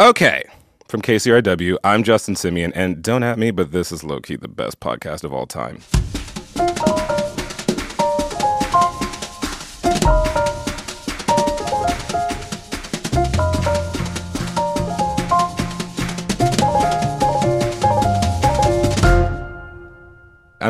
Okay. From KCRW, I'm Justin Simien, and don't at me, but this is low key the best podcast of all time.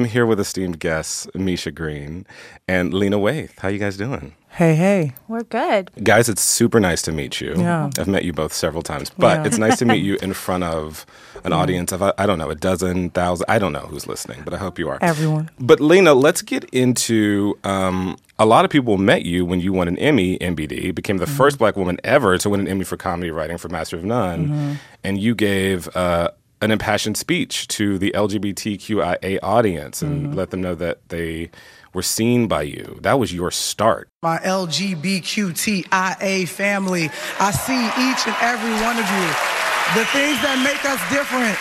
I'm here with esteemed guests Misha Green and Lena Waithe. How you guys doing? Hey, hey. We're good. Guys, it's super nice to meet you. Yeah. I've met you both several times, but Yeah. it's nice to meet you in front of an audience of, I don't know, a dozen, thousand. I don't know who's listening, but I hope you are. Everyone. But Lena, let's get into um, a lot of people met you when you won an Emmy, MBD, became the first black woman ever to win an Emmy for comedy writing for Master of None, and you gave uh, an impassioned speech to the LGBTQIA audience and mm-hmm. let them know that they were seen by you. That was your start. my LGBTQIA family. I see each and every one of you. The things that make us different,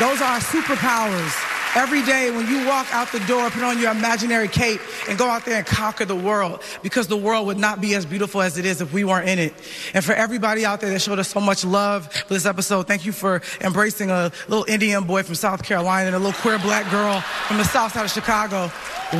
those are our superpowers. Every day when you walk out the door, put on your imaginary cape and go out there and conquer the world because the world would not be as beautiful as it is if we weren't in it. And for everybody out there that showed us so much love for this episode, thank you for embracing a little Indian boy from South Carolina and a little queer black girl from the south side of Chicago.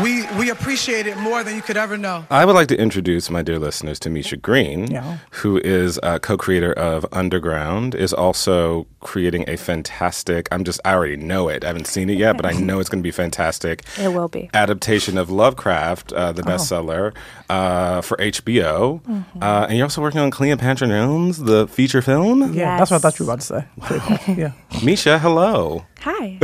We, we appreciate it more than you could ever know. I would like to introduce my dear listeners to Misha Green, Yeah. who is a co-creator of Underground, is also creating a fantastic. I'm just I already know it. I haven't seen it yet, but I know it's going to be fantastic. It will be. Adaptation of Lovecraft, uh, the bestseller uh, for HBO, uh, and you're also working on Cleopatra Jones, the feature film. Yeah, that's what I thought you were about to say. Pretty yeah. Misha, hello. Hi.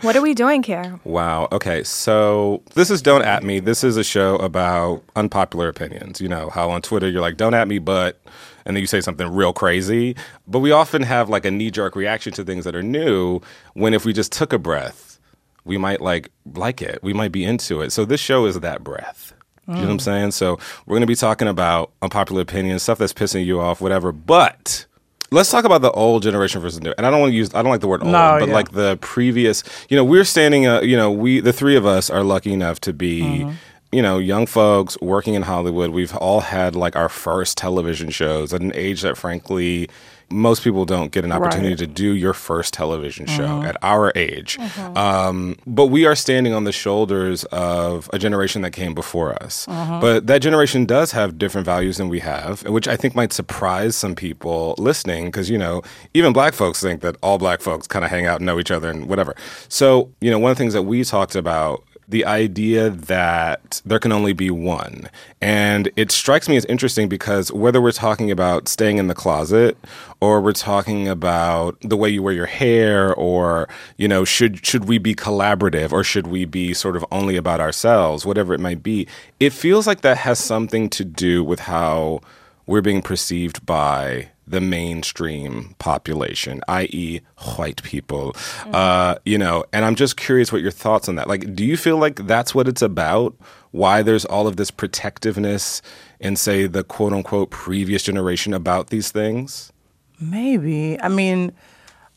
what are we doing here? Wow. Okay. So this is Don't At Me. This is a show about unpopular opinions. You know, how on Twitter you're like, don't at me, but, and then you say something real crazy. But we often have like a knee jerk reaction to things that are new when if we just took a breath, we might like like it. We might be into it. So this show is that breath. You know what I'm saying? So we're going to be talking about unpopular opinions, stuff that's pissing you off, whatever. But let's talk about the old generation versus new. And I don't want to use, I don't like the word old, No, but yeah. like the previous, you know, we're standing, uh, you know, we, the three of us are lucky enough to be, Mm-hmm. You know, young folks working in Hollywood. We've all had like our first television shows at an age that frankly, most people don't get an opportunity Right. Mm-hmm. to do your first television show at our age. Um, but we are standing on the shoulders of a generation that came before us. Mm-hmm. But that generation does have different values than we have, which I think might surprise some people listening because, you know, even black folks think that all black folks kind of hang out and know each other and whatever. So, you know, one of the things that we talked about the idea that there can only be one. And it strikes me as interesting because whether we're talking about staying in the closet or we're talking about the way you wear your hair or, you know, should should we be collaborative or should we be sort of only about ourselves, whatever it might be, it feels like that has something to do with how we're being perceived by the mainstream population, i.e., white people. Uh, you know, and I'm just curious what your thoughts on that. Like, do you feel like that's what it's about? Why there's all of this protectiveness in, say, the quote unquote previous generation about these things? Maybe. I mean,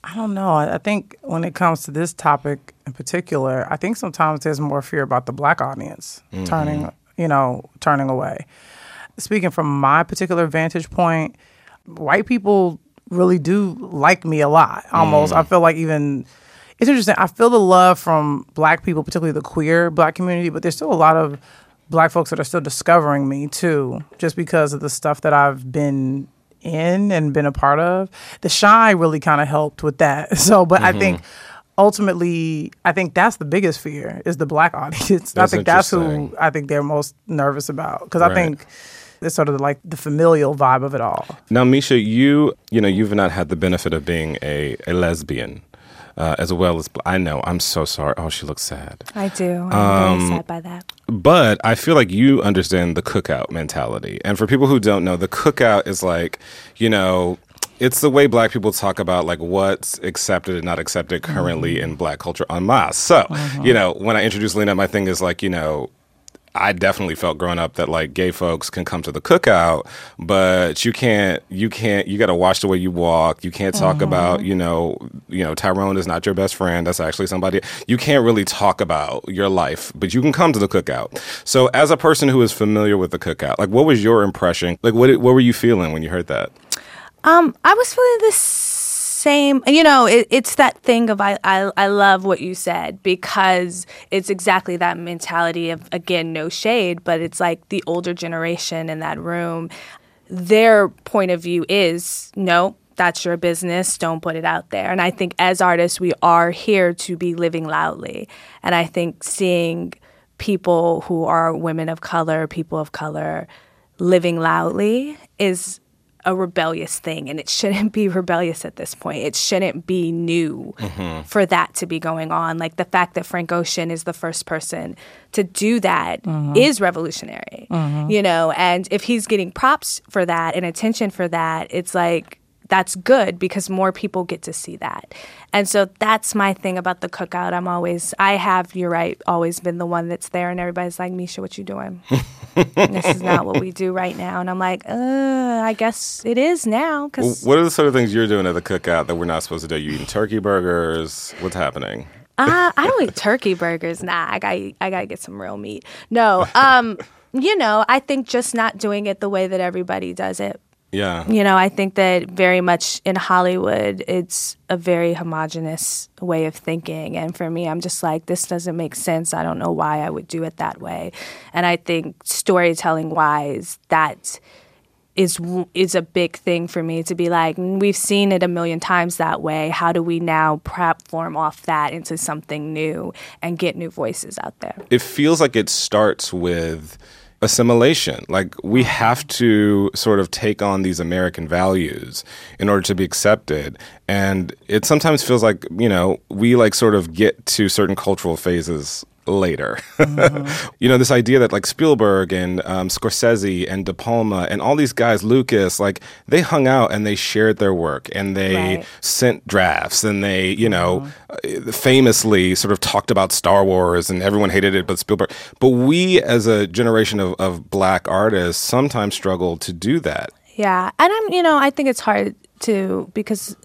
I don't know. I I think when it comes to this topic in particular, I think sometimes there's more fear about the black audience turning, you know, turning away. Speaking from my particular vantage point, white people really do like me a lot. Almost, I mm. feel like even it's interesting. I feel the love from black people, particularly the queer black community, but there's still a lot of black folks that are still discovering me too, just because of the stuff that I've been in and been a part of. The Chi really kind of helped with that. So, but I think mm-hmm. ultimately, I think that's the biggest fear is the black audience. That's I think that's who. I think they're most nervous about because I think it's sort of like the familial vibe of it all. Now, Misha, you you know you've not had the benefit of being a, a lesbian. Uh, as well as I know, I'm so sorry. Oh, she looks sad. I do. I'm Um, very sad by that. But I feel like you understand the cookout mentality. And for people who don't know, the cookout is like, you know, it's the way black people talk about like what's accepted and not accepted currently in black culture en masse. So, you know, when I introduce Lena, my thing is like, you know, I definitely felt growing up that like gay folks can come to the cookout, but you can't, you can't, you got to watch the way you walk. You can't talk about, you know, you know, Tyrone is not your best friend. That's actually somebody you can't really talk about your life, but you can come to the cookout. So, as a person who is familiar with the cookout, like, what was your impression? Like, what what were you feeling when you heard that? Um, I was feeling the same. You know, it, it's that thing of I, I I love what you said because it's exactly that mentality of again no shade, but it's like the older generation in that room. Their point of view is no, that's your business. Don't put it out there. And I think as artists, we are here to be living loudly. And I think seeing people who are women of color, people of color, living loudly is a rebellious thing and it shouldn't be rebellious at this point. It shouldn't be new mm-hmm. for that to be going on. Like the fact that Frank Ocean is the first person to do that mm-hmm. is revolutionary. Mm-hmm. You know, and if he's getting props for that and attention for that, it's like that's good because more people get to see that. And so that's my thing about the cookout. I'm always, I have, you're right, always been the one that's there, and everybody's like, Misha, what you doing? this is not what we do right now. And I'm like, uh, I guess it is now. Cause what are the sort of things you're doing at the cookout that we're not supposed to do? You eating turkey burgers? What's happening? Uh, I don't eat turkey burgers. Nah, I got I gotta get some real meat. No, um, you know, I think just not doing it the way that everybody does it. Yeah. You know, I think that very much in Hollywood, it's a very homogenous way of thinking. And for me, I'm just like, this doesn't make sense. I don't know why I would do it that way. And I think storytelling wise, that is is a big thing for me to be like mm, we've seen it a million times that way how do we now platform off that into something new and get new voices out there it feels like it starts with assimilation. Like we mm-hmm. have to sort of take on these American values in order to be accepted. And it sometimes feels like, you know, we like sort of get to certain cultural phases later. Mm-hmm. you know, this idea that like Spielberg and um, Scorsese and De Palma and all these guys, Lucas, like they hung out and they shared their work and they right. sent drafts and they, you know, mm-hmm. famously sort of talked about Star Wars and everyone hated it but Spielberg. But we as a generation of, of black artists sometimes struggle to do that. Yeah. And I'm, you know, I think it's hard to because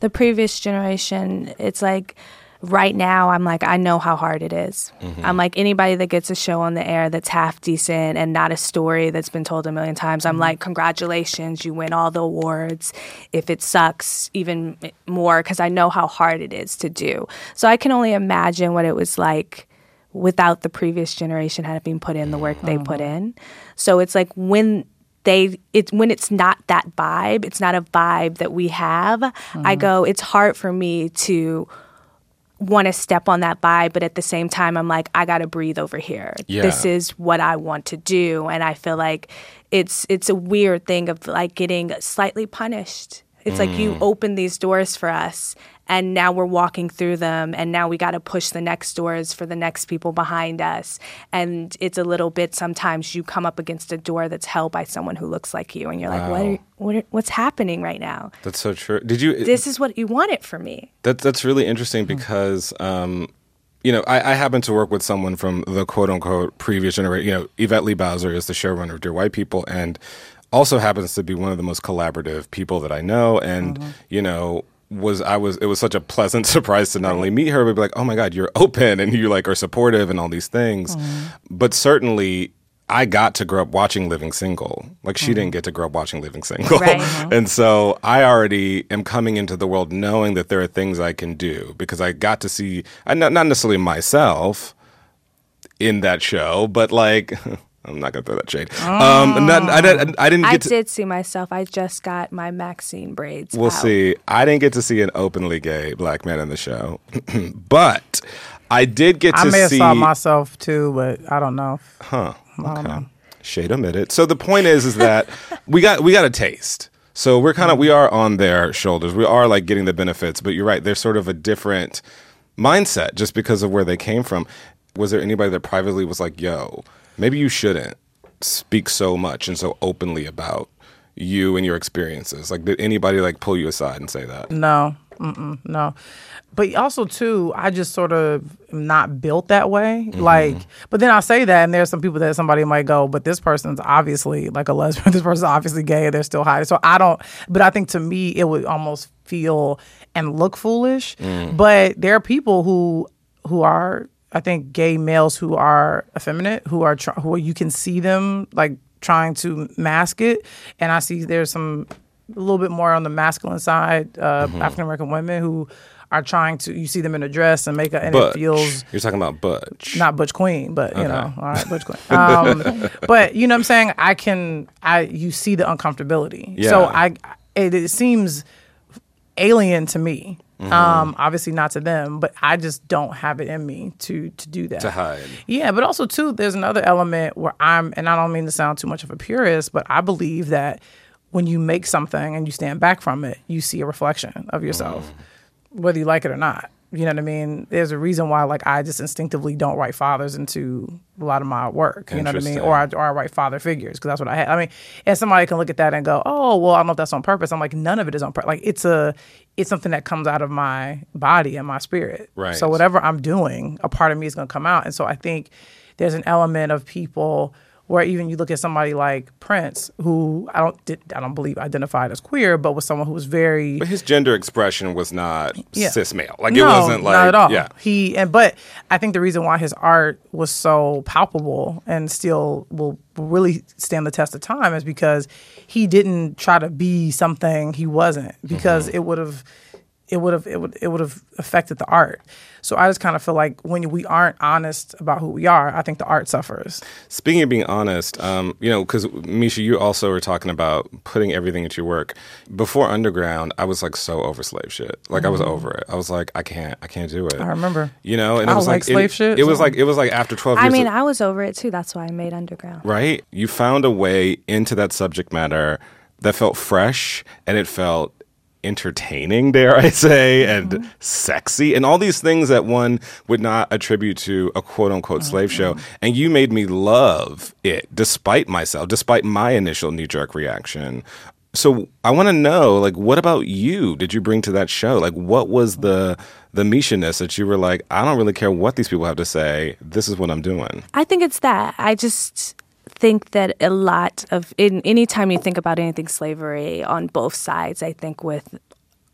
the previous generation, it's like, right now I'm like I know how hard it is. Mm-hmm. I'm like anybody that gets a show on the air that's half decent and not a story that's been told a million times. I'm mm-hmm. like congratulations, you win all the awards. If it sucks even more cuz I know how hard it is to do. So I can only imagine what it was like without the previous generation having put in the work they put mm-hmm. in. So it's like when they it's when it's not that vibe, it's not a vibe that we have. Mm-hmm. I go, it's hard for me to want to step on that vibe, but at the same time, I'm like, I got to breathe over here. Yeah. This is what I want to do, and I feel like it's it's a weird thing of like getting slightly punished. It's mm. like you mm. open these doors for us, and now we're walking through them and now we got to push the next doors for the next people behind us and it's a little bit sometimes you come up against a door that's held by someone who looks like you and you're wow. like what, are, what are, what's happening right now that's so true did you this is what you wanted for me that, that's really interesting hmm. because um, you know, I, I, happen to work with someone from the quote unquote previous generation. You know, Yvette Lee Bowser is the showrunner of Dear White People and also happens to be one of the most collaborative people that I know. And, mm-hmm. you know, was I was it was such a pleasant surprise to not only meet her but be like, oh my god, you're open and you like are supportive and all these things. Mm. But certainly I got to grow up watching Living Single. Like she mm. didn't get to grow up watching Living Single. Right. and so I already am coming into the world knowing that there are things I can do because I got to see I not, not necessarily myself in that show, but like I'm not gonna throw that shade. Oh. Um, not, I, didn't, I didn't. I to, did see myself. I just got my Maxine braids. We'll out. see. I didn't get to see an openly gay black man in the show, but I did get I to may have see. saw myself too, but I don't know. Huh. Okay. Shade omitted. So the point is, is that we got we got a taste. So we're kind of we are on their shoulders. We are like getting the benefits, but you're right. There's sort of a different mindset just because of where they came from. Was there anybody that privately was like, "Yo"? Maybe you shouldn't speak so much and so openly about you and your experiences. Like, did anybody like pull you aside and say that? No, no. But also too, I just sort of not built that way. Mm-hmm. Like, but then I say that, and there's some people that somebody might go, but this person's obviously like a lesbian. This person's obviously gay. And they're still hiding. So I don't. But I think to me, it would almost feel and look foolish. Mm. But there are people who who are I think gay males who are effeminate, who are who you can see them like trying to mask it, and I see there's some a little bit more on the masculine side, uh, Mm-hmm. African American women who are trying to. You see them in a dress and makeup, and Butch. it feels You're talking about Butch. not Butch Queen, but you know, all right, Butch Queen. Um, but you know what I'm saying? I can, I you see the uncomfortability. So I, it, it seems alien to me. Mm-hmm. Um, obviously not to them, but I just don't have it in me to to do that. To hide. Yeah, but also too, there's another element where I'm, and I don't mean to sound too much of a purist, but I believe that when you make something and you stand back from it, you see a reflection of yourself, Mm. whether you like it or not. You know what I mean? There's a reason why, like, I just instinctively don't write fathers into a lot of my work. You know what I mean? Or I, or I write father figures because that's what I had. I mean, and somebody can look at that and go, "Oh, well, I don't know if that's on purpose." I'm like, none of it is on purpose. Like, it's a, it's something that comes out of my body and my spirit. Right. So whatever I'm doing, a part of me is going to come out. And so I think there's an element of people where even you look at somebody like Prince, who I don't did, I don't believe identified as queer, but was someone who was very But his gender expression was not Yeah. cis male. Like it wasn't like not at all. yeah. He and but I think the reason why his art was so palpable and still will really stand the test of time is because he didn't try to be something he wasn't because Mm-hmm. it would have it would have it would it would have affected the art. So I just kind of feel like when we aren't honest about who we are, I think the art suffers. Speaking of being honest, um, you know, because Misha, you also were talking about putting everything into your work. Before Underground, I was like so over slave shit. Like I was over it. I was like, I can't, I can't do it. Mm-hmm. I remember. You know, and I it was like like, slave it, shit, It was like it was like after twelve I mean, of- I was over it too. That's why I made Underground. right? You found a way into that subject matter that felt fresh and it felt entertaining, dare I say, and mm-hmm. sexy, and all these things that one would not attribute to a quote unquote slave show. Mm-hmm. And you made me love it despite myself, despite my initial knee jerk reaction. So I want to know, like, what about you? Did you bring to that show? Like, what was the the Misha-ness that you were like, I don't really care what these people have to say. This is what I'm doing. I think it's that. I just think that a lot of in anytime you think about anything slavery on both sides, I think with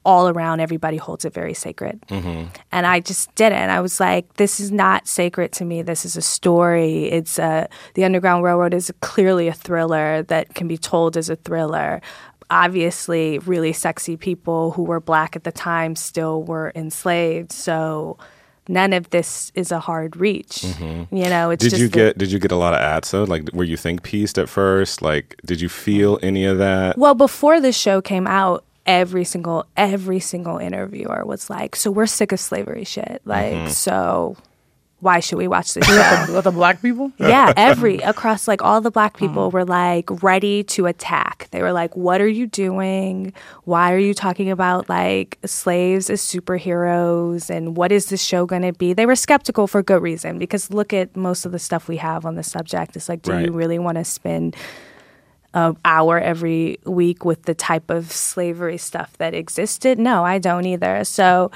all around everybody holds it very sacred. Mm-hmm. And I just didn't. I was like, this is not sacred to me. This is a story. It's a the Underground Railroad is clearly a thriller that can be told as a thriller. Obviously, really sexy people who were black at the time still were enslaved. So none of this is a hard reach. You know, it's Did you get did you get a lot of ads though? Like were you think pieced at first? Like did you feel any of that? Well, before the show came out, every single every single interviewer was like, "So we're sick of slavery shit. Like, Mm-hmm. so why should we watch this show?" With the black people? yeah, every across like all the black people were like ready to attack. They were like, "What are you doing? Why are you talking about like slaves as superheroes? And what is this show going to be?" They were skeptical for good reason because look at most of the stuff we have on the subject. It's like, do Right. you really want to spend an hour every week with the type of slavery stuff that existed? No, I don't either. So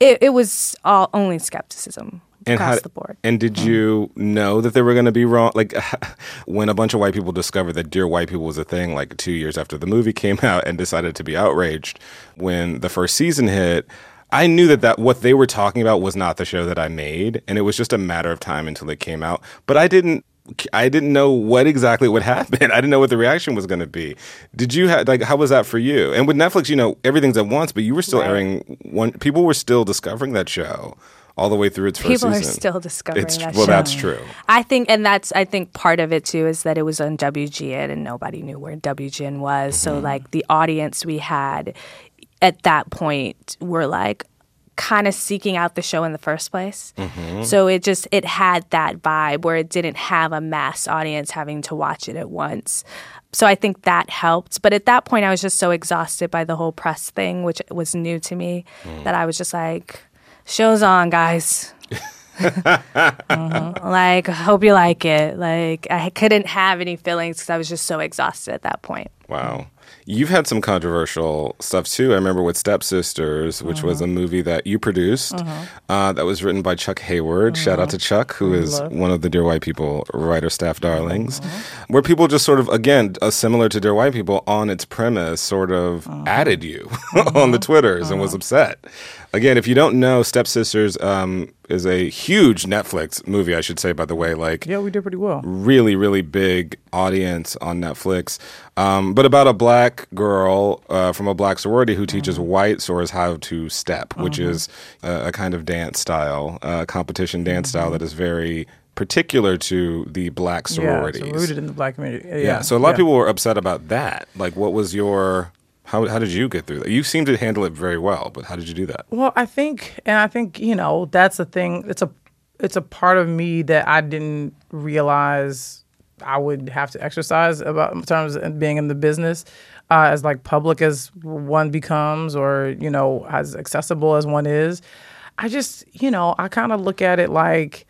it, it was all only skepticism across how, the board. And did mm-hmm. you know that they were going to be wrong? Like when a bunch of white people discovered that Dear White People was a thing, like two years after the movie came out, and decided to be outraged when the first season hit. I knew that, that what they were talking about was not the show that I made, and it was just a matter of time until it came out. But I didn't. I didn't know what exactly would happen. I didn't know what the reaction was going to be. Did you have like how was that for you? And with Netflix, you know everything's at once, but you were still airing one. People were still discovering that show all the way through its first People are still discovering It's, that well, show. that's true. I think, and that's I think part of it too is that it was on WGN and nobody knew where WGN was. Mm-hmm. So like the audience we had at that point were like kind of seeking out the show in the first place. Mm-hmm. So it just it had that vibe where it didn't have a mass audience having to watch it at once. So I think that helped. But at that point I was just so exhausted by the whole press thing, which was new to me, Mm. that I was just like, show's on, guys. Mm-hmm. Like, hope you like it. Like, I couldn't have any feelings because I was just so exhausted at that point. Wow. You've had some controversial stuff too. I remember with Stepsisters, which was a mm-hmm. movie that you produced mm-hmm. uh, that was written by Chuck Hayward. Shout out to Chuck, who is one of the Dear White People writer staff darlings. Where people just sort of, again, uh, similar to Dear White People, on its premise, sort of added you on the Twitters and was upset. Again, if you don't know, Stepsisters um, is a huge Netflix movie. I should say, by the way, like Yeah, we did pretty well. really, really big audience on Netflix. Um, but about a black girl uh, from a black sorority who teaches Mm-hmm. white sorors how to step, which is a, a kind of dance style, uh, competition dance style that is very particular to the black Mm-hmm. Yeah, sororities. so rooted in the black community. Yeah, Yeah. So a lot of people were upset about that. Like, what was your how how did you get through that? You seem to handle it very well, but how did you do that? Well, I think, and I think you know that's a thing. It's a it's a part of me that I didn't realize I would have to exercise about in terms of being in the business. Uh, as like public as one becomes, or you know, as accessible as one is, I just you know I kind of look at it like,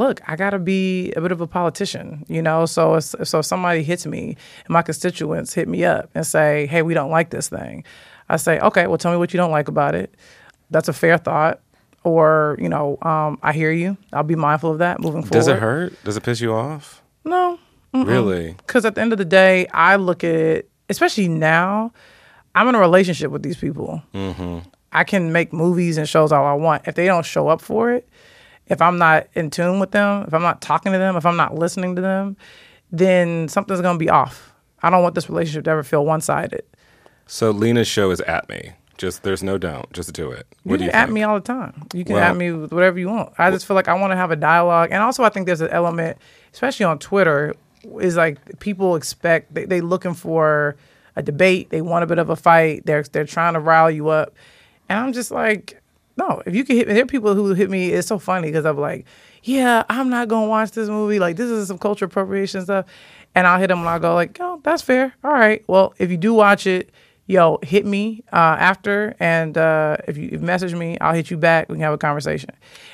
look, I got to be a bit of a politician, you know. So if, so if somebody hits me, and my constituents hit me up and say, hey, we don't like this thing, I say, okay, well, tell me what you don't like about it that's a fair thought. Or, you know, um, I hear you. I'll be mindful of that moving forward. Does it hurt? Does it piss you off? No. Really? Because at the end of the day, I look at it, especially now, I'm in a relationship with these people. Mm-hmm. I can make movies and shows all I want. If they don't show up for it, if I'm not in tune with them, if I'm not talking to them, if I'm not listening to them, then something's going to be off. I don't want this relationship to ever feel one sided. So Lena's show is at me. Just there's no don't. Just do it. You What do can you at think? me all the time. You can Well- at me with whatever you want. I just feel like I want to have a dialogue, and also I think there's an element, especially on Twitter, is like people expect they they looking for a debate. They want a bit of a fight. They're they're trying to rile you up, and I'm just like, no. If you can hit me, there are people who hit me. It's so funny because I'm like, yeah, I'm not gonna watch this movie. Like this is some culture appropriation stuff, and I'll hit them and I'll go like, oh, that's fair. All right. Well, if you do watch it yo, hit me uh, after, and uh, if you message me, I'll hit you back. We can have a conversation.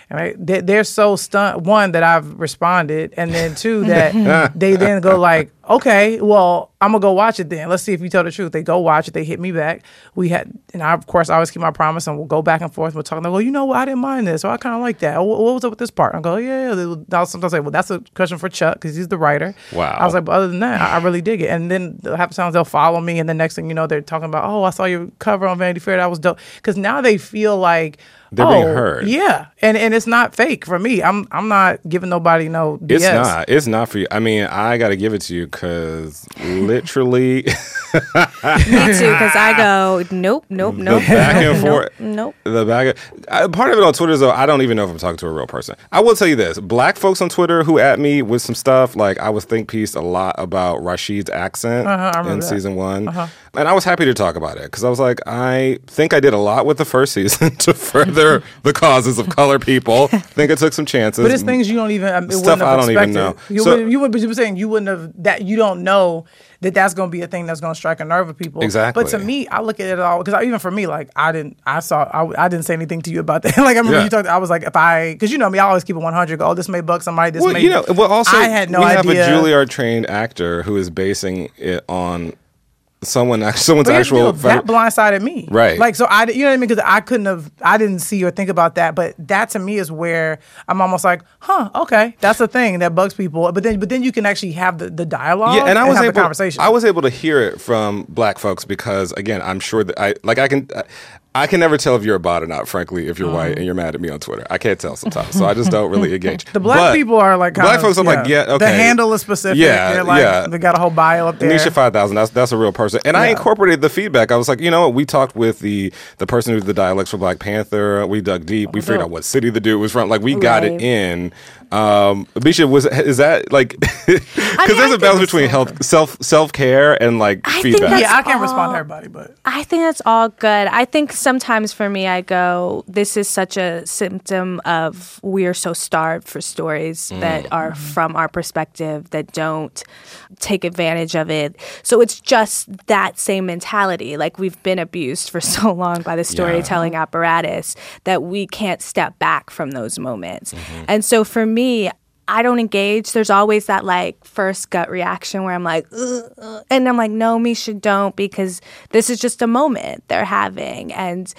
Right, they, they're so stunned. One that I've responded, and then two that they then go like, okay, well, I'm gonna go watch it then. Let's see if you tell the truth. They go watch it. They hit me back. We had, and I of course I always keep my promise, and we'll go back and forth. We'll talk. And they go, you know what? I didn't mind this, or I kind of like that. Or, what was up with this part? I go, yeah. yeah. I'll sometimes say, well, that's a question for Chuck because he's the writer. Wow. I was like, but other than that, I, I really dig it. And then half the times they'll follow me, and the next thing you know, they're talking about, oh, I saw your cover on Vanity Fair. That was dope. Because now they feel like They're oh, being heard. Yeah, and and it's not fake for me. I'm I'm not giving nobody no BS. It's not. It's not for you. I mean, I got to give it to you because literally Me too, because I go, nope, nope, nope. back and nope, forth. Nope. the back. Uh, part of it on Twitter is though I don't even know if I'm talking to a real person. I will tell you this: black folks on Twitter who at me with some stuff like I was think pieced a lot about Rashid's accent Uh-huh, in that. season one, and I was happy to talk about it because I was like, I think I did a lot with the first season to further the causes of color people. think I took some chances. But it's things you don't even it Stuff I don't even know. You So- wouldn't, you would, but you were saying you wouldn't have that you don't know that that's going to be a thing that's going to strike a nerve with people. Exactly. But to me, I look at it all because even for me, like I didn't, I saw, I, I didn't say anything to you about that. like I remember Yeah. you talked. I was like, if I, because you know me, I always keep it one hundred. Go, Oh, this may bug somebody. This Well, may. you know, well, also I had no we idea. have a Juilliard trained actor who is basing it on someone, someone's actual. deal, that blindsided me. Right. Like, so I, you know what I mean? Because I couldn't have, I didn't see or think about that. But that to me is where I'm almost like, huh, okay, that's a thing that bugs people. But then, but then you can actually have the, the dialogue. yeah, and I was have able. the conversation. I was able to hear it from black folks because, again, I'm sure that I like I can. I can never tell if you're a bot or not. Frankly, if you're white mm. and you're mad at me on Twitter, I can't tell sometimes. So I just don't really engage. The black But people are like black of- folks. I'm like, yeah, okay. The handle is specific. Yeah, They're like, yeah. They got a whole bio up there. Nisha five thousand. That's that's a real person, and I incorporated the feedback. I was like, you know what? We talked with the the person who did the dialects for Black Panther. We dug deep. We figured out what city the dude was from. Like we got it in. Um, Misha, was is that like because I there's a balance between health self self care and like I feedback. yeah, I can't respond to everybody, but I think that's all good. I think sometimes for me, I go, this is such a symptom of we are so starved for stories mm. that are mm-hmm. from our perspective that don't take advantage of it. So it's just that same mentality. Like we've been abused for so long by the storytelling apparatus that we can't step back from those moments. Mm-hmm. And so for me, I don't engage. There's always that like first gut reaction where I'm like, "Ugh, ugh," and I'm like, no, Misha, don't, because this is just a moment they're having. And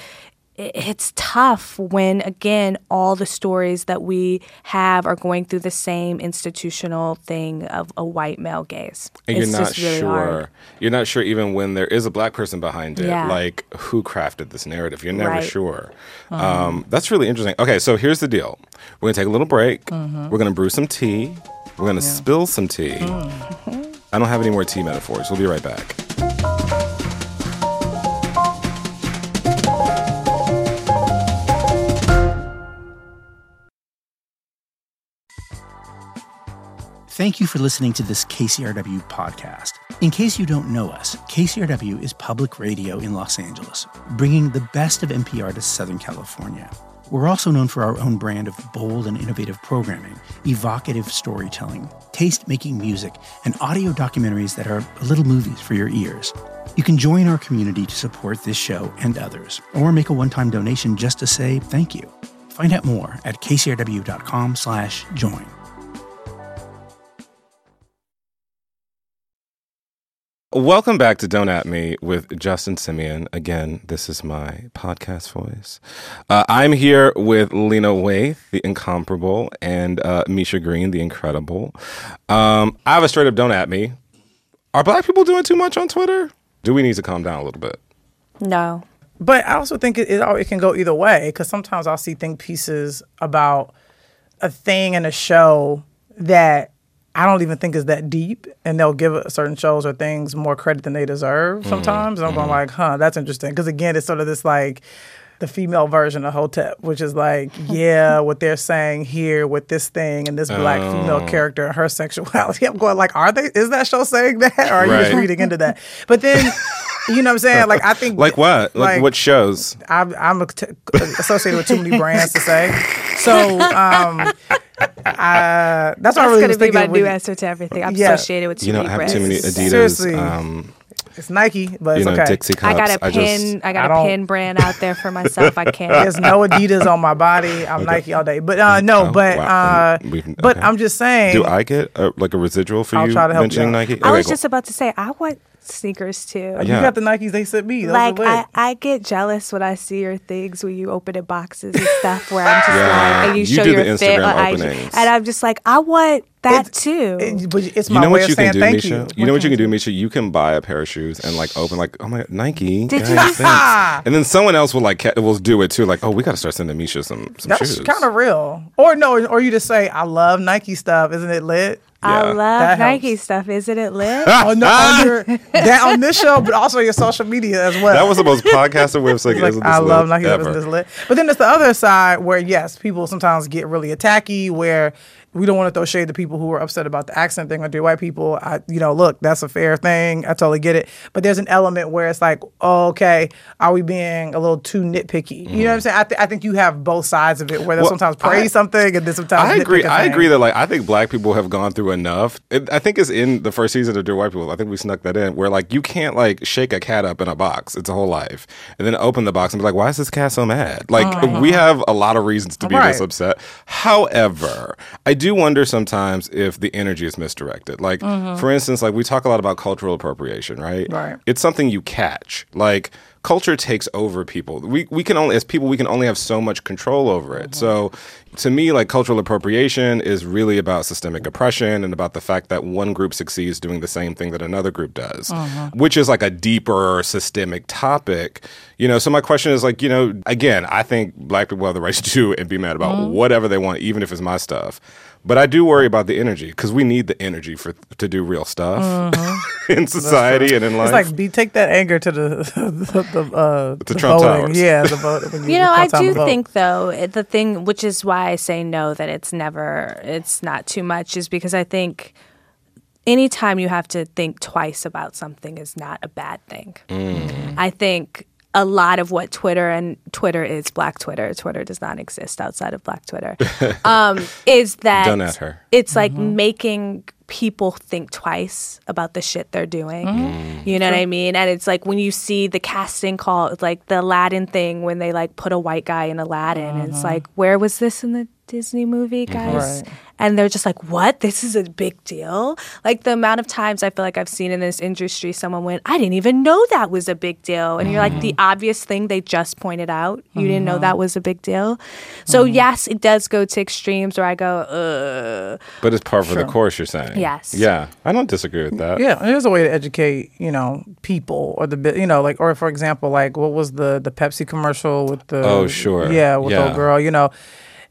it's tough when again all the stories that we have are going through the same institutional thing of a white male gaze. And it's you're not really sure. hard. You're not sure even when there is a black person behind it, Yeah. like who crafted this narrative. You're never Right. sure. Um, that's really interesting. Okay, so here's the deal. We're gonna take a little break. Mm-hmm. We're gonna brew some tea. We're gonna spill some tea. Mm-hmm. I don't have any more tea metaphors. We'll be right back. Thank you for listening to this KCRW podcast. In case you don't know us, KCRW is public radio in Los Angeles, bringing the best of NPR to Southern California. We're also known for our own brand of bold and innovative programming, evocative storytelling, taste making music, and audio documentaries that are little movies for your ears. You can join our community to support this show and others, or make a one-time donation just to say thank you. Find out more at kcrw.com/join. Welcome back to Don't At Me with Justin Simien. Again, this is my podcast voice. Uh, I'm here with Lena Waithe, the incomparable, and uh, Misha Green, the incredible. Um, I have a straight up Don't At Me. Are black people doing too much on Twitter? Do we need to calm down a little bit? No. But I also think it, it, it can go either way because sometimes I'll see think pieces about a thing in a show that I don't even think is that deep, and they'll give certain shows or things more credit than they deserve mm-hmm. sometimes. And I'm going like, huh, that's interesting because again, it's sort of this like the female version of Hotep, which is like, yeah, what they're saying here with this thing and this black female oh. character and her sexuality. I'm going like, are they? Is that show saying that, or are you just reading into that? But then. You know what I'm saying? Like I think Like what? Like, Like- what shows? I'm, I'm t- associated with too many brands to say. So um, I, that's why I That's gonna be my new answer to everything. I'm Yeah. associated with too You know, many I have brands. too many Adidas. Seriously. Um, It's Nike, but you it's know, okay. Dixie cups. I got a pin. I, I got a don't- pin brand out there for myself. I can't. There's no Adidas on my body. I'm Nike all day. But uh, no, Oh, but wow. uh, we can- but okay. I'm just saying. do I get a, like a residual for I'll you try to help you mentioning out. Nike? I Okay, was cool. just about to say I want sneakers too. you Yeah. got the Nikes they sent me. Those Like. I, I get jealous when I see your things when you open in boxes and stuff where I'm just Yeah. like and you You show do your the fit Instagram on IG openings. and I'm just like I want that It's- too. It- but it's You my know way what of you saying can do, thank Misha? you. You know what you can do, Misha? You can buy a pair of shoes and like open like, oh my Nike. Did guys, you. And then someone else will like ca- will do it too. Like, oh, we got to start sending Misha some some That's shoes. kind of real. Or no, or you just say, I love Nike stuff. Isn't it lit? I love That Nike helps. stuff. Isn't it lit? on, the, on, your, that, on this show, but also your social media as well. That was the most podcasting way of saying, like I love Nike ever? isn't this lit. But then there's the other side where yes, people sometimes get really attacky where we don't want to throw shade to people who are upset about the accent thing or do white people. I you know, look, that's a fair thing. I totally get it. But there's an element where it's like, oh, okay, are we being a little too nitpicky? You know what I'm mm-hmm. saying? I, th- I think you have both sides of it where they'll Well, sometimes I- praise something and then sometimes I agree. I agree that like I think black people have gone through enough. It, I think it's in the first season of Dear White People. I think we snuck that in where like you can't like shake a cat up in a box its a whole life and then open the box and be like, why is this cat so mad? Like oh, we have a lot of reasons to be this upset. However, I do wonder sometimes if the energy is misdirected. Like mm-hmm. for instance, like we talk a lot about cultural appropriation, right? Right. It's something you catch. Like culture takes over people. We we can only as people we can only have so much control over it. Mm-hmm. So to me like cultural appropriation is really about systemic oppression and about the fact that one group succeeds doing the same thing that another group does. Mm-hmm. Which is like a deeper systemic topic. You know, so my question is like, you know, again, I think black people have the right to do and be mad about whatever they want even if it's my stuff. But I do worry about the energy because we need the energy for to do real stuff in society and in life. It's like be take that anger to the the, the, uh, the Trump voting. Towers. Yeah, the vote. when You know, I do think though it- the thing, which is why I say no, that it's never, it's not too much, is because I think anytime you have to think twice about something is not a bad thing. I think a lot of what Twitter and Twitter is Black Twitter. Twitter does not exist outside of Black Twitter. um, is that Don't at her. It's like mm-hmm. making people think twice about the shit they're doing. Mm-hmm. You know what I mean? And it's like when you see the casting call, it's like the Aladdin thing when they like put a white guy in Aladdin. And it's mm-hmm. like, where was this in the Disney movie, mm-hmm. guys. Right. And they're just like, what? This is a big deal? Like the amount of times I feel like I've seen in this industry someone went, I didn't even know that was a big deal. And you're like, the mm-hmm. obvious thing they just pointed out, you didn't know mm-hmm. that was a big deal. So, yes, it does go to extremes where I go, ugh. But it's par of the course, you're saying. Yes. Yeah. I don't disagree with that. Yeah, there's a way to educate, you know, people or the, you know, like, or for example, like what was the the Pepsi commercial with the? Oh, sure. Yeah, with the Yeah. old girl, you know.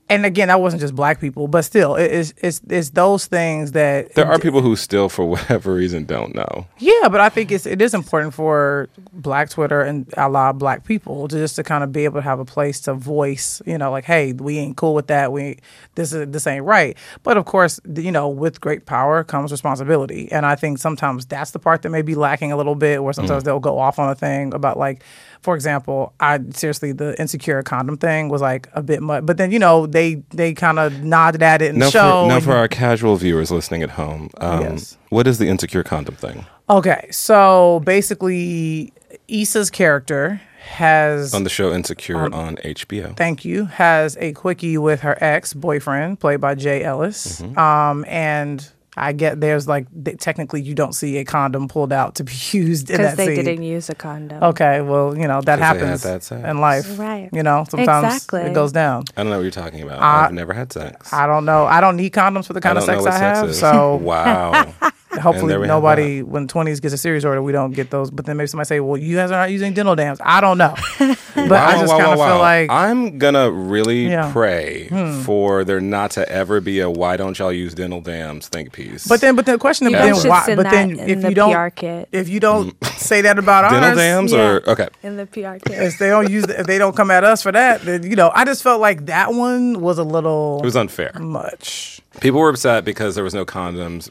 And again, that wasn't just black people, but still, it's it's it's those things that There are people who still, for whatever reason, don't know. Yeah, but I think it's it is important for Black Twitter and a lot of Black people to just to kind of be able to have a place to voice, you know, like, hey, we ain't cool with that. We this is this ain't right. But of course, you know, with great power comes responsibility, and I think sometimes that's the part that may be lacking a little bit, where sometimes mm. they'll go off on a thing about like, for example, I seriously the insecure condom thing was like a bit much, but then you know they they kind of nodded at it and Now, show. for, now and- for our casual viewers listening at home, um, Yes. what is the insecure condom thing? Okay, so basically, Issa's character has On the show Insecure Um, on HBO. thank you has a quickie with her ex boyfriend played by Jay Ellis, Mm-hmm. um, and I get there's like th- technically you don't see a condom pulled out to be used in Because that they scene. didn't use a condom. Okay, well you know that 'Cause they had happens that sex. in life, Right. You know sometimes Exactly. it goes down. I don't know what you're talking about. I- I've never had sex. I don't know. I don't need condoms for the kind of don't sex I have. is. So wow. hopefully there we have nobody when 20s gets a serious order we don't get those but then maybe somebody say well you guys are not using dental dams i don't know but i just wow, kind of wow, feel wow. like I'm gonna really Yeah. Hmm. pray for there not to ever be a "Why don't y'all use dental dams?" think piece. but then but the question is You then should why send but that then in if the you don't PR kit. if you don't say that about dental ours dams yeah. or okay. In the PR kit. if they don't use if they don't come at us for that then you know i just felt like that one was a little It was unfair. much People were upset because there was no condoms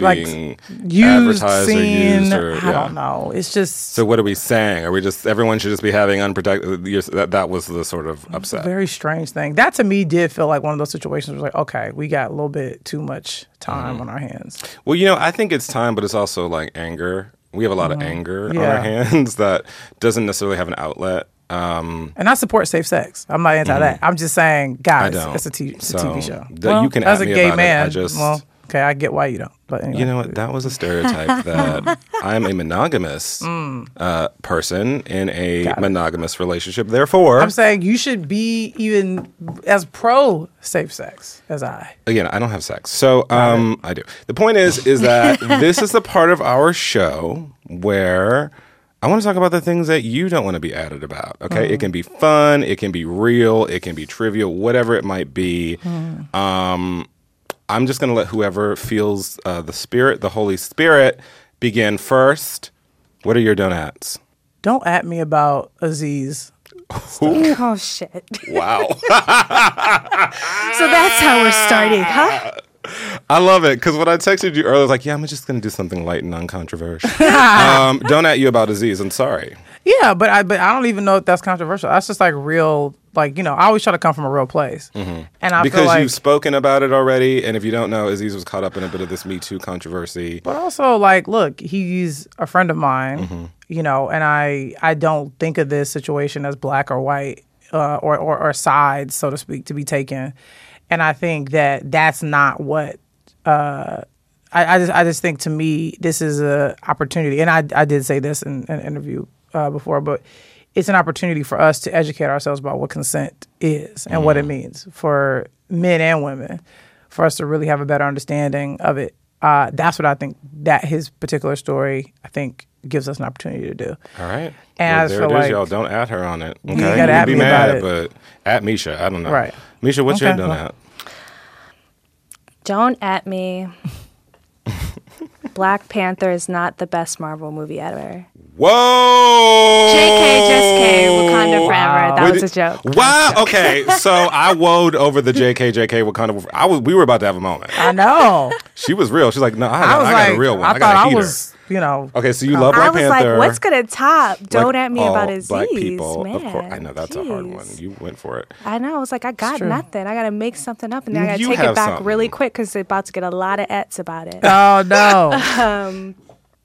Like, being used advertised or seen used or i yeah. don't know it's just So what are we saying? Are we just everyone should just be having unprotected? That that was the sort of upset. very strange thing that to me did feel like one of those situations where like okay we got a little bit too much time Mm-hmm. on our hands Well, you know, I think it's time, but it's also like anger. We have a lot of anger on Mm-hmm. Our hands that doesn't necessarily have an outlet. Um, And I support safe sex. I'm not anti that. I'm just saying, Mm-hmm. Guys, it's a, t- it's So, a TV show. that you can as a gay about it, I man, just- well, okay, I get why you don't. But anyway. you know what? That was a stereotype that I'm a monogamous Mm. uh, person in a monogamous relationship. Therefore, I'm saying you should be even as pro safe sex as I. again, I don't have sex, so um, I do. The point is, is that this is the part of our show where I want to talk about the things that you don't want to be added about. Okay, it can be fun, it can be real, it can be trivial, whatever it might be. Um, I'm just going to let whoever feels uh, the spirit, the Holy Spirit, begin first. What are your donuts? Don't at me about Aziz. oh shit. Wow. So that's how we're starting, huh? I love it because when I texted you earlier, I was like, "Yeah, I'm just going to do something light and non-controversial." um, don't at you about disease. I'm sorry. Yeah, but I but I don't even know if that's controversial. That's just like real, like you know. I always try to come from a real place, and I Mm-hmm. because feel like, you've spoken about it already, and if you don't know, Aziz was caught up in a bit of this Me Too controversy. but also like, look, he's a friend of mine, Mm-hmm. you know, and I I don't think of this situation as black or white uh, or, or or sides, so to speak, to be taken, and I think that that's not what. Uh, I, I just I just think to me this is a opportunity, and I I did say this in, in an interview uh, before, but it's an opportunity for us to educate ourselves about what consent is and what it means for men and women, for us to really have a better understanding of it. Uh, that's what I think that his particular story I think gives us an opportunity to do. All right. And well, there feel it is, like- y'all. Don't at her on it. Okay. gotta at be me about mad, it. but at Misha. I don't know. Right. Misha, what's Okay, your well- donut? Don't at me. Black Panther is not the best Marvel movie ever. Whoa! JK, just K, Wakanda forever. That was a joke. Wow. Okay. So I woed over the JK, JK Wakanda. I was. We were about to have a moment. I know. She was real. She's like, no, I, I got, was I like, got a real one. I, I, thought got a I heater. was, you know, Okay, so you love Black I was Panther. like, what's gonna top? Don't like at me all about his Black people, man. of course. I know that's a hard one. You went for it. I know. I was like, I got true. nothing. I got to make something up, and then I got to You take have it back something. really quick because they're about to get a lot of ets about it. oh no. Um,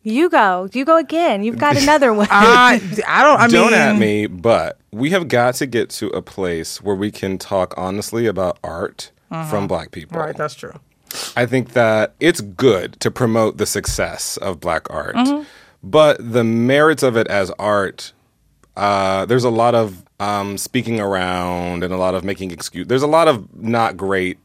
you go. You go again. You've got another one. I, I don't. I Don't mean, at me, but we have got to get to a place where we can talk honestly about art from black people. Right, that's true. I think that it's good to promote the success of black art, Mm-hmm. but the merits of it as art, uh, there's a lot of um, speaking around and a lot of making excuse. There's a lot of not great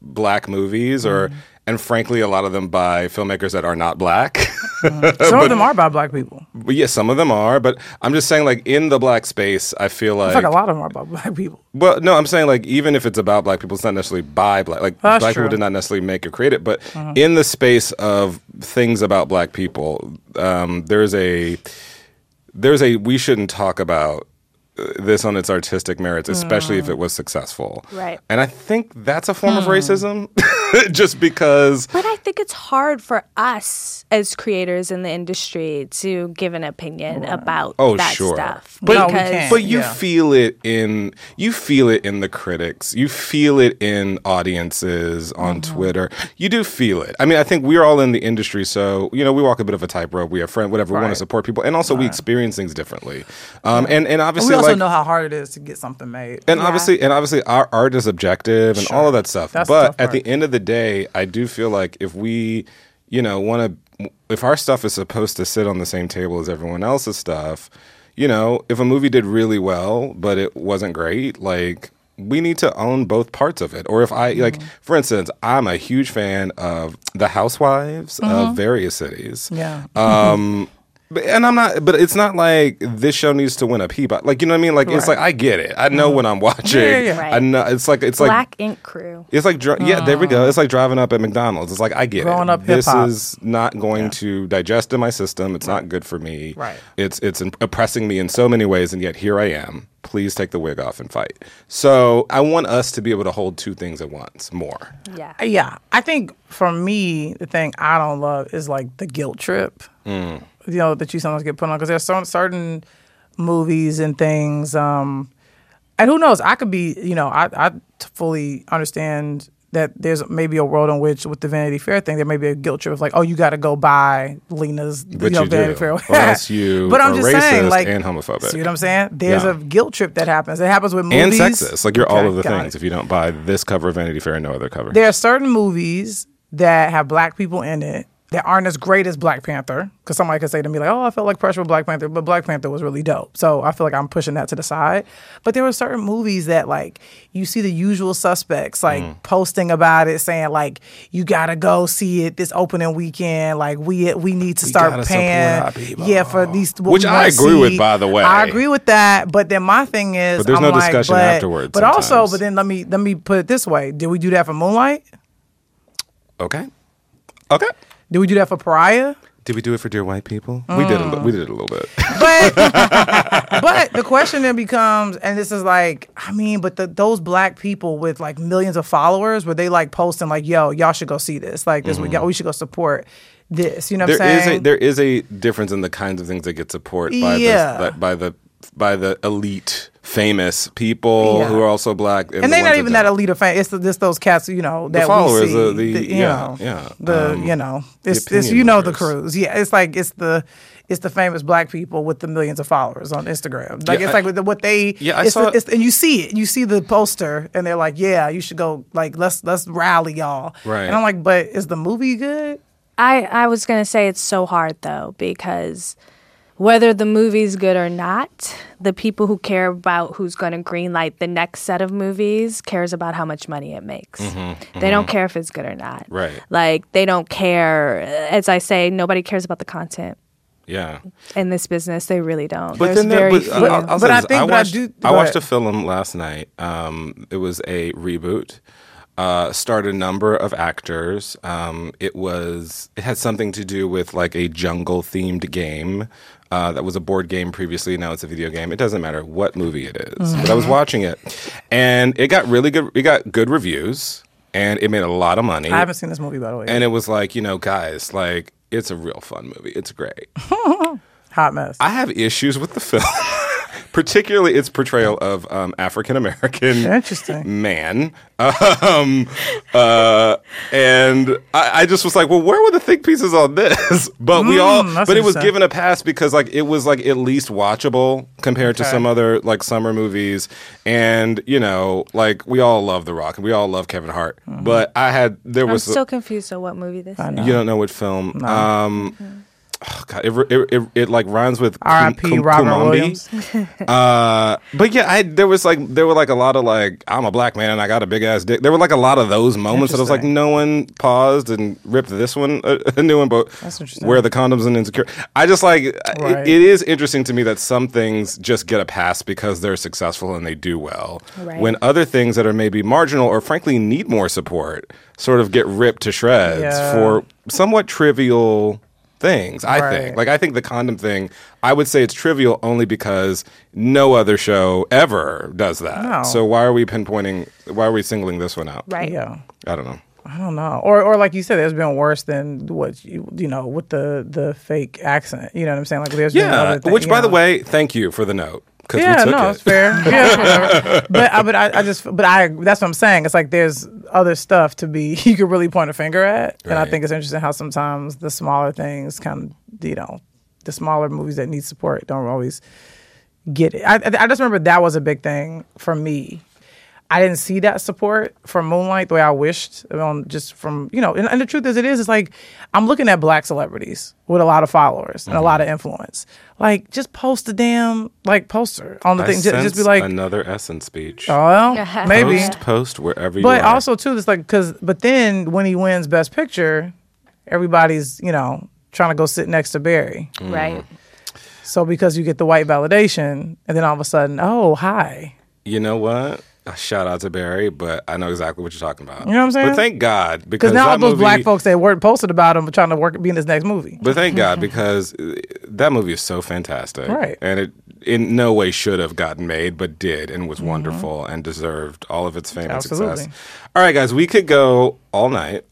black movies, or Mm-hmm. And frankly, a lot of them by filmmakers that are not black. Some of them are by black people. But yes, some of them are, but I'm just saying, like in the black space, I feel like, like a lot of them are by black people. well, no, I'm saying like even if it's about black people, it's not necessarily by black. Like That's black true. people did not necessarily make or create it, but in the space of things about black people, um, there's a there's a we shouldn't talk about this on its artistic merits, especially if it was successful. Right. And I think that's a form of racism, just because. But I think it's hard for us as creators in the industry to give an opinion about Oh, that sure. stuff. But- No, because. But you Yeah. feel it in you feel it in the critics. You feel it in audiences on Mm-hmm. Twitter. You do feel it. I mean, I think we're all in the industry, so you know we walk a bit of a tightrope. We have friends, whatever. We want to support people, and also we experience things differently. Um, and and And obviously, we also like, know how hard it is to get something made. and Yeah. obviously, and obviously, our art is objective and all of that stuff. That's but tough at the end of the day, I do feel like if we, you know, want to, if our stuff is supposed to sit on the same table as everyone else's stuff, you know, if a movie did really well but it wasn't great, like we need to own both parts of it. Or if I like, Mm-hmm. for instance, I'm a huge fan of the Housewives Mm-hmm. of various cities. yeah. Um, but, and I'm not, but it's not like this show needs to win a Peabody. Like you know what I mean? Like it's Right. like I get it. I know mm-hmm. when I'm watching. Yeah, yeah, yeah. Right. I know it's like it's like Black Ink Crew. it's like dri- yeah. There we go. Um, it's like driving up at McDonald's. It's like I get Growing it. up this hip-hop. is not going to digest in my system. It's not good for me. Right. It's it's in- oppressing me in so many ways, and yet here I am. Please take the wig off and fight. So I want us to be able to hold two things at once more. Yeah. Yeah, I think for me, the thing I don't love is like the guilt trip. Mm. You know that you sometimes get put on because there's certain certain movies and things. Um, and who knows? I could be. You know, I, I fully understand that there's maybe a world in which with the Vanity Fair thing there may be a guilt trip of like, oh, you got to go buy Lena's you know, you Vanity do, Fair. else you but I'm just saying, like, and homophobic. See what I'm saying? There's Yeah. a guilt trip that happens. It happens with movies. And sexist. Like you're all of the things it. if you don't buy this cover of Vanity Fair and no other cover. There are certain movies that have black people in it that aren't as great as Black Panther. Because somebody could say to me like, "Oh, I felt like pressure with Black Panther," but Black Panther was really dope. So I feel like I'm pushing that to the side. But there were certain movies that like you see the usual suspects like Mm. posting about it, saying like, "You gotta go see it this opening weekend." Like we we need to We start paying, support our people. yeah, for these. Which I agree with, by the way. I agree with that. But then my thing is, But there's I'm no like, discussion but- afterwards But also, but then let me let me put it this way: Did we do that for Moonlight? Okay. Okay. Did we do that for Pariah? Did we do it for dear white people? We did. A, we did it a little bit. But but the question then becomes, and this is like, I mean, but the, those black people with like millions of followers, were they like posting like, "Yo, y'all should go see this. Like this, we mm-hmm. got, we should go support this." You know what I'm is saying? a there is a difference in the kinds of things that get support by Yeah. the by the by the elite famous people Yeah. who are also black, and the they're not even that don't. elite of fan. It's just those cats, you know, that followers, we see. the- the- you yeah, know, yeah. The Um, you know, it's, it's you know the makers. crews. Yeah, it's like it's the it's the famous black people with the millions of followers on Instagram. Like Yeah, it's I- like with what they. Yeah, I it's the- saw- it's, and you see it. You see the poster, and they're like, "Yeah, you should go. Like, let's let's rally y'all." Right. And I'm like, "But is the movie good?" I, I was going to say it's so hard though, because whether the movie's good or not, the people who care about who's going to greenlight the next set of movies cares about how much money it makes. They don't care if it's good or not. Right. Like they don't care. As I say, nobody cares about the content Yeah. in this business. They really don't. But There's then there, very but, few. uh, I'll, I'll But I think- I but I watched, do- I watched a film last night. Um, it was a reboot. Uh, starred a number of actors. Um, it was it had something to do with like a jungle themed game. Uh, that was a board game previously. Now it's a video game. It doesn't matter what movie it is. But I was watching it, and it got really good. It got good reviews, and it made a lot of money. I haven't seen this movie by the way. and it was like you know, guys, like it's a real fun movie. It's great. Hot mess. I have issues with the film, particularly its portrayal of um, African American man. Um, uh, and I, I just was like, well, where were the think pieces on this? But we all, Mm, that's but it was interesting. given a pass because like it was like at least watchable compared to some other like summer movies. And you know, like we all love The Rock and we all love Kevin Hart. Mm-hmm. But I had there I'm was still confused on what movie this is. you don't know what film. Um, oh, God, it, it, it, it like rhymes with R.I.P. Kum- Robert Kumambi. Williams. Uh, but yeah, I there was like there were like a lot of like I'm a black man and I got a big ass dick. There were like a lot of those moments that I was like no one paused and ripped this one a, a new one, but where the condoms and insecure. I just like it- it is interesting to me that some things just get a pass because they're successful and they do well, Right. when other things that are maybe marginal or frankly need more support sort of get ripped to shreds Yeah. for somewhat trivial things i think like i think the condom thing i would say it's trivial only because no other show ever does that No. so why are we pinpointing why are we singling this one out Right. Yeah. i don't know I don't know. Or or like you said, there's been worse than what you you know with the the fake accent. You know what I'm saying? Like there's been yeah other things, which you by the way thank you for the note because yeah, no, it it's fair. Yeah, but I, but I, I just but I that's what I'm saying. It's like there's other stuff to be you could really point a finger at, and I think it's interesting how sometimes the smaller things kind of you know the smaller movies that need support don't always get it. I, I just remember that was a big thing for me. I didn't see that support from Moonlight the way I wished. On just from you know, and, and the truth is, it is. It's like I'm looking at black celebrities with a lot of followers and a lot of mm-hmm. influence. Like, just post a damn like poster on the I thing. Just, just be like, another essence speech oh, well, maybe. post post wherever you But are also too, it's like because but then when he wins Best Picture, everybody's you know trying to go sit next to Barry. Mm. Right. So because you get the white validation, and then all of a sudden, oh hi, You know what? A Shout out to Barry, but I know exactly what you're talking about. You know what I'm saying? But thank God because because now all those movie, black folks that weren't posted about him are trying to work be in this next movie. But thank God because uh, that movie is so fantastic, Right. And it in no way should have gotten made, but did, and Mm-hmm. was wonderful and deserved all of its fame Absolutely. and success. All right, guys, we could go all night.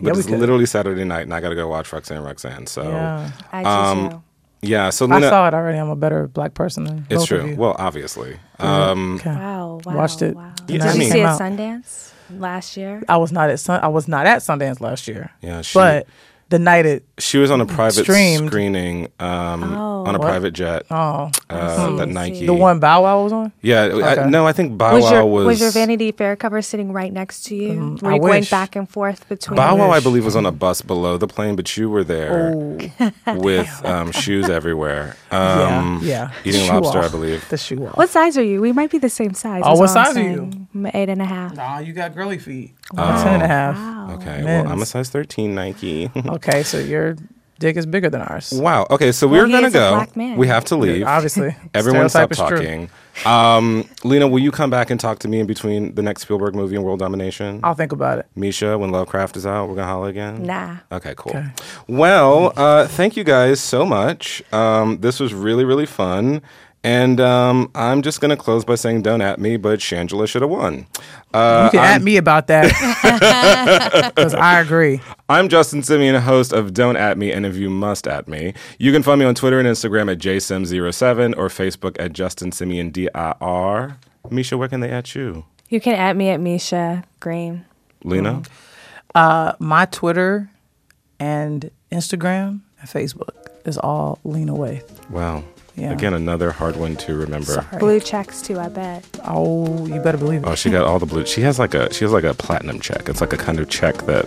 But Yeah, it's could. literally Saturday night, and I got to go watch Roxanne Roxanne. So, Yeah. I Um, too. Yeah. So I saw it already. I'm a better black person than it's both of true. you. Well, obviously, um, Okay. Wow, wow. Watched it. Wow. Yeah, Did I you mean- see it Came at out. Sundance last year? I was not at Sun. I was not at Sundance last year. Yeah, she- but the night it. she was on a private Streamed. screening um, Oh. on a What? private jet. Oh, uh, see, that Nike. the one Bow Wow was on. Yeah, I, no, I think Bow was Wow your was was your Vanity Fair cover sitting right next to you? Were Mm, I you going back and forth between? Bow Wow, I believe, was on a bus below the plane, but you were there Oh, with um, shoes everywhere. Um, yeah, yeah. Eating Shoe lobster, off. I believe. The shoe off. What size are you? We might be the same size. Oh, what all I'm size are you? I'm eight and a half. Nah, you got girly feet. I'm ten and a half. Wow. Okay, well, I'm a size 13 Nike. Okay, so your dick is bigger than ours. wow. Okay, so Well, we're he going to is a go. black man. We have to leave. Obviously, Everyone stop Stereotype is true. talking. Um, Lena, will you come back and talk to me in between the next Spielberg movie and World Domination? I'll think about it. Misha, when Lovecraft is out, we're going to holla again? Nah. Okay, cool. Okay. Well, uh, thank you guys so much. Um, this was really, really fun. And um, I'm just going to close by saying, don't at me, but Shangela should have won. Uh, You can I'm, at me about that because I agree. I'm Justin Simien, host of Don't At Me, and if you must at me, you can find me on Twitter and Instagram at jsim07 or Facebook at Justin Simien DIR. Misha, where can they at you? You can at me at Misha Green. Lena? Uh, my Twitter and Instagram and Facebook is all Lena Waithe. Wow. Yeah. Again, another hard one to remember. Sorry. Blue checks too. I bet. Oh, you better believe it. Oh, she got all the blue. She has like a she has like a platinum check. It's like a kind of check that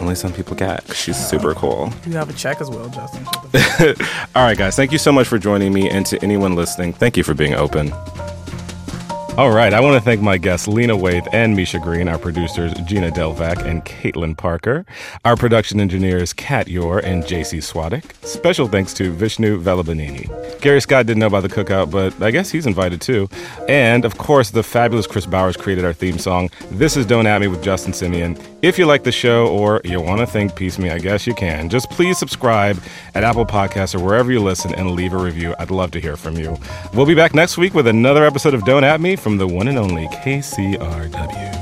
only some people get. She's super cool. You have a check as well, Justin. Shut the fuck All right, guys. Thank you so much for joining me, and to anyone listening, thank you for being open. All right, I want to thank my guests Lena Waithe and Misha Green, our producers Gina Delvac and Caitlin Parker, our production engineers Kat Yor and JC Swadek. Special thanks to Vishnu Velabanini. Gary Scott didn't know about the cookout, but I guess he's invited too. And of course, the fabulous Chris Bowers created our theme song. This is Don't At Me with Justin Simien. If you like the show or you want to think piece me, I guess you can. Just please subscribe at Apple Podcasts or wherever you listen and leave a review. I'd love to hear from you. We'll be back next week with another episode of Don't At Me from the one and only KCRW.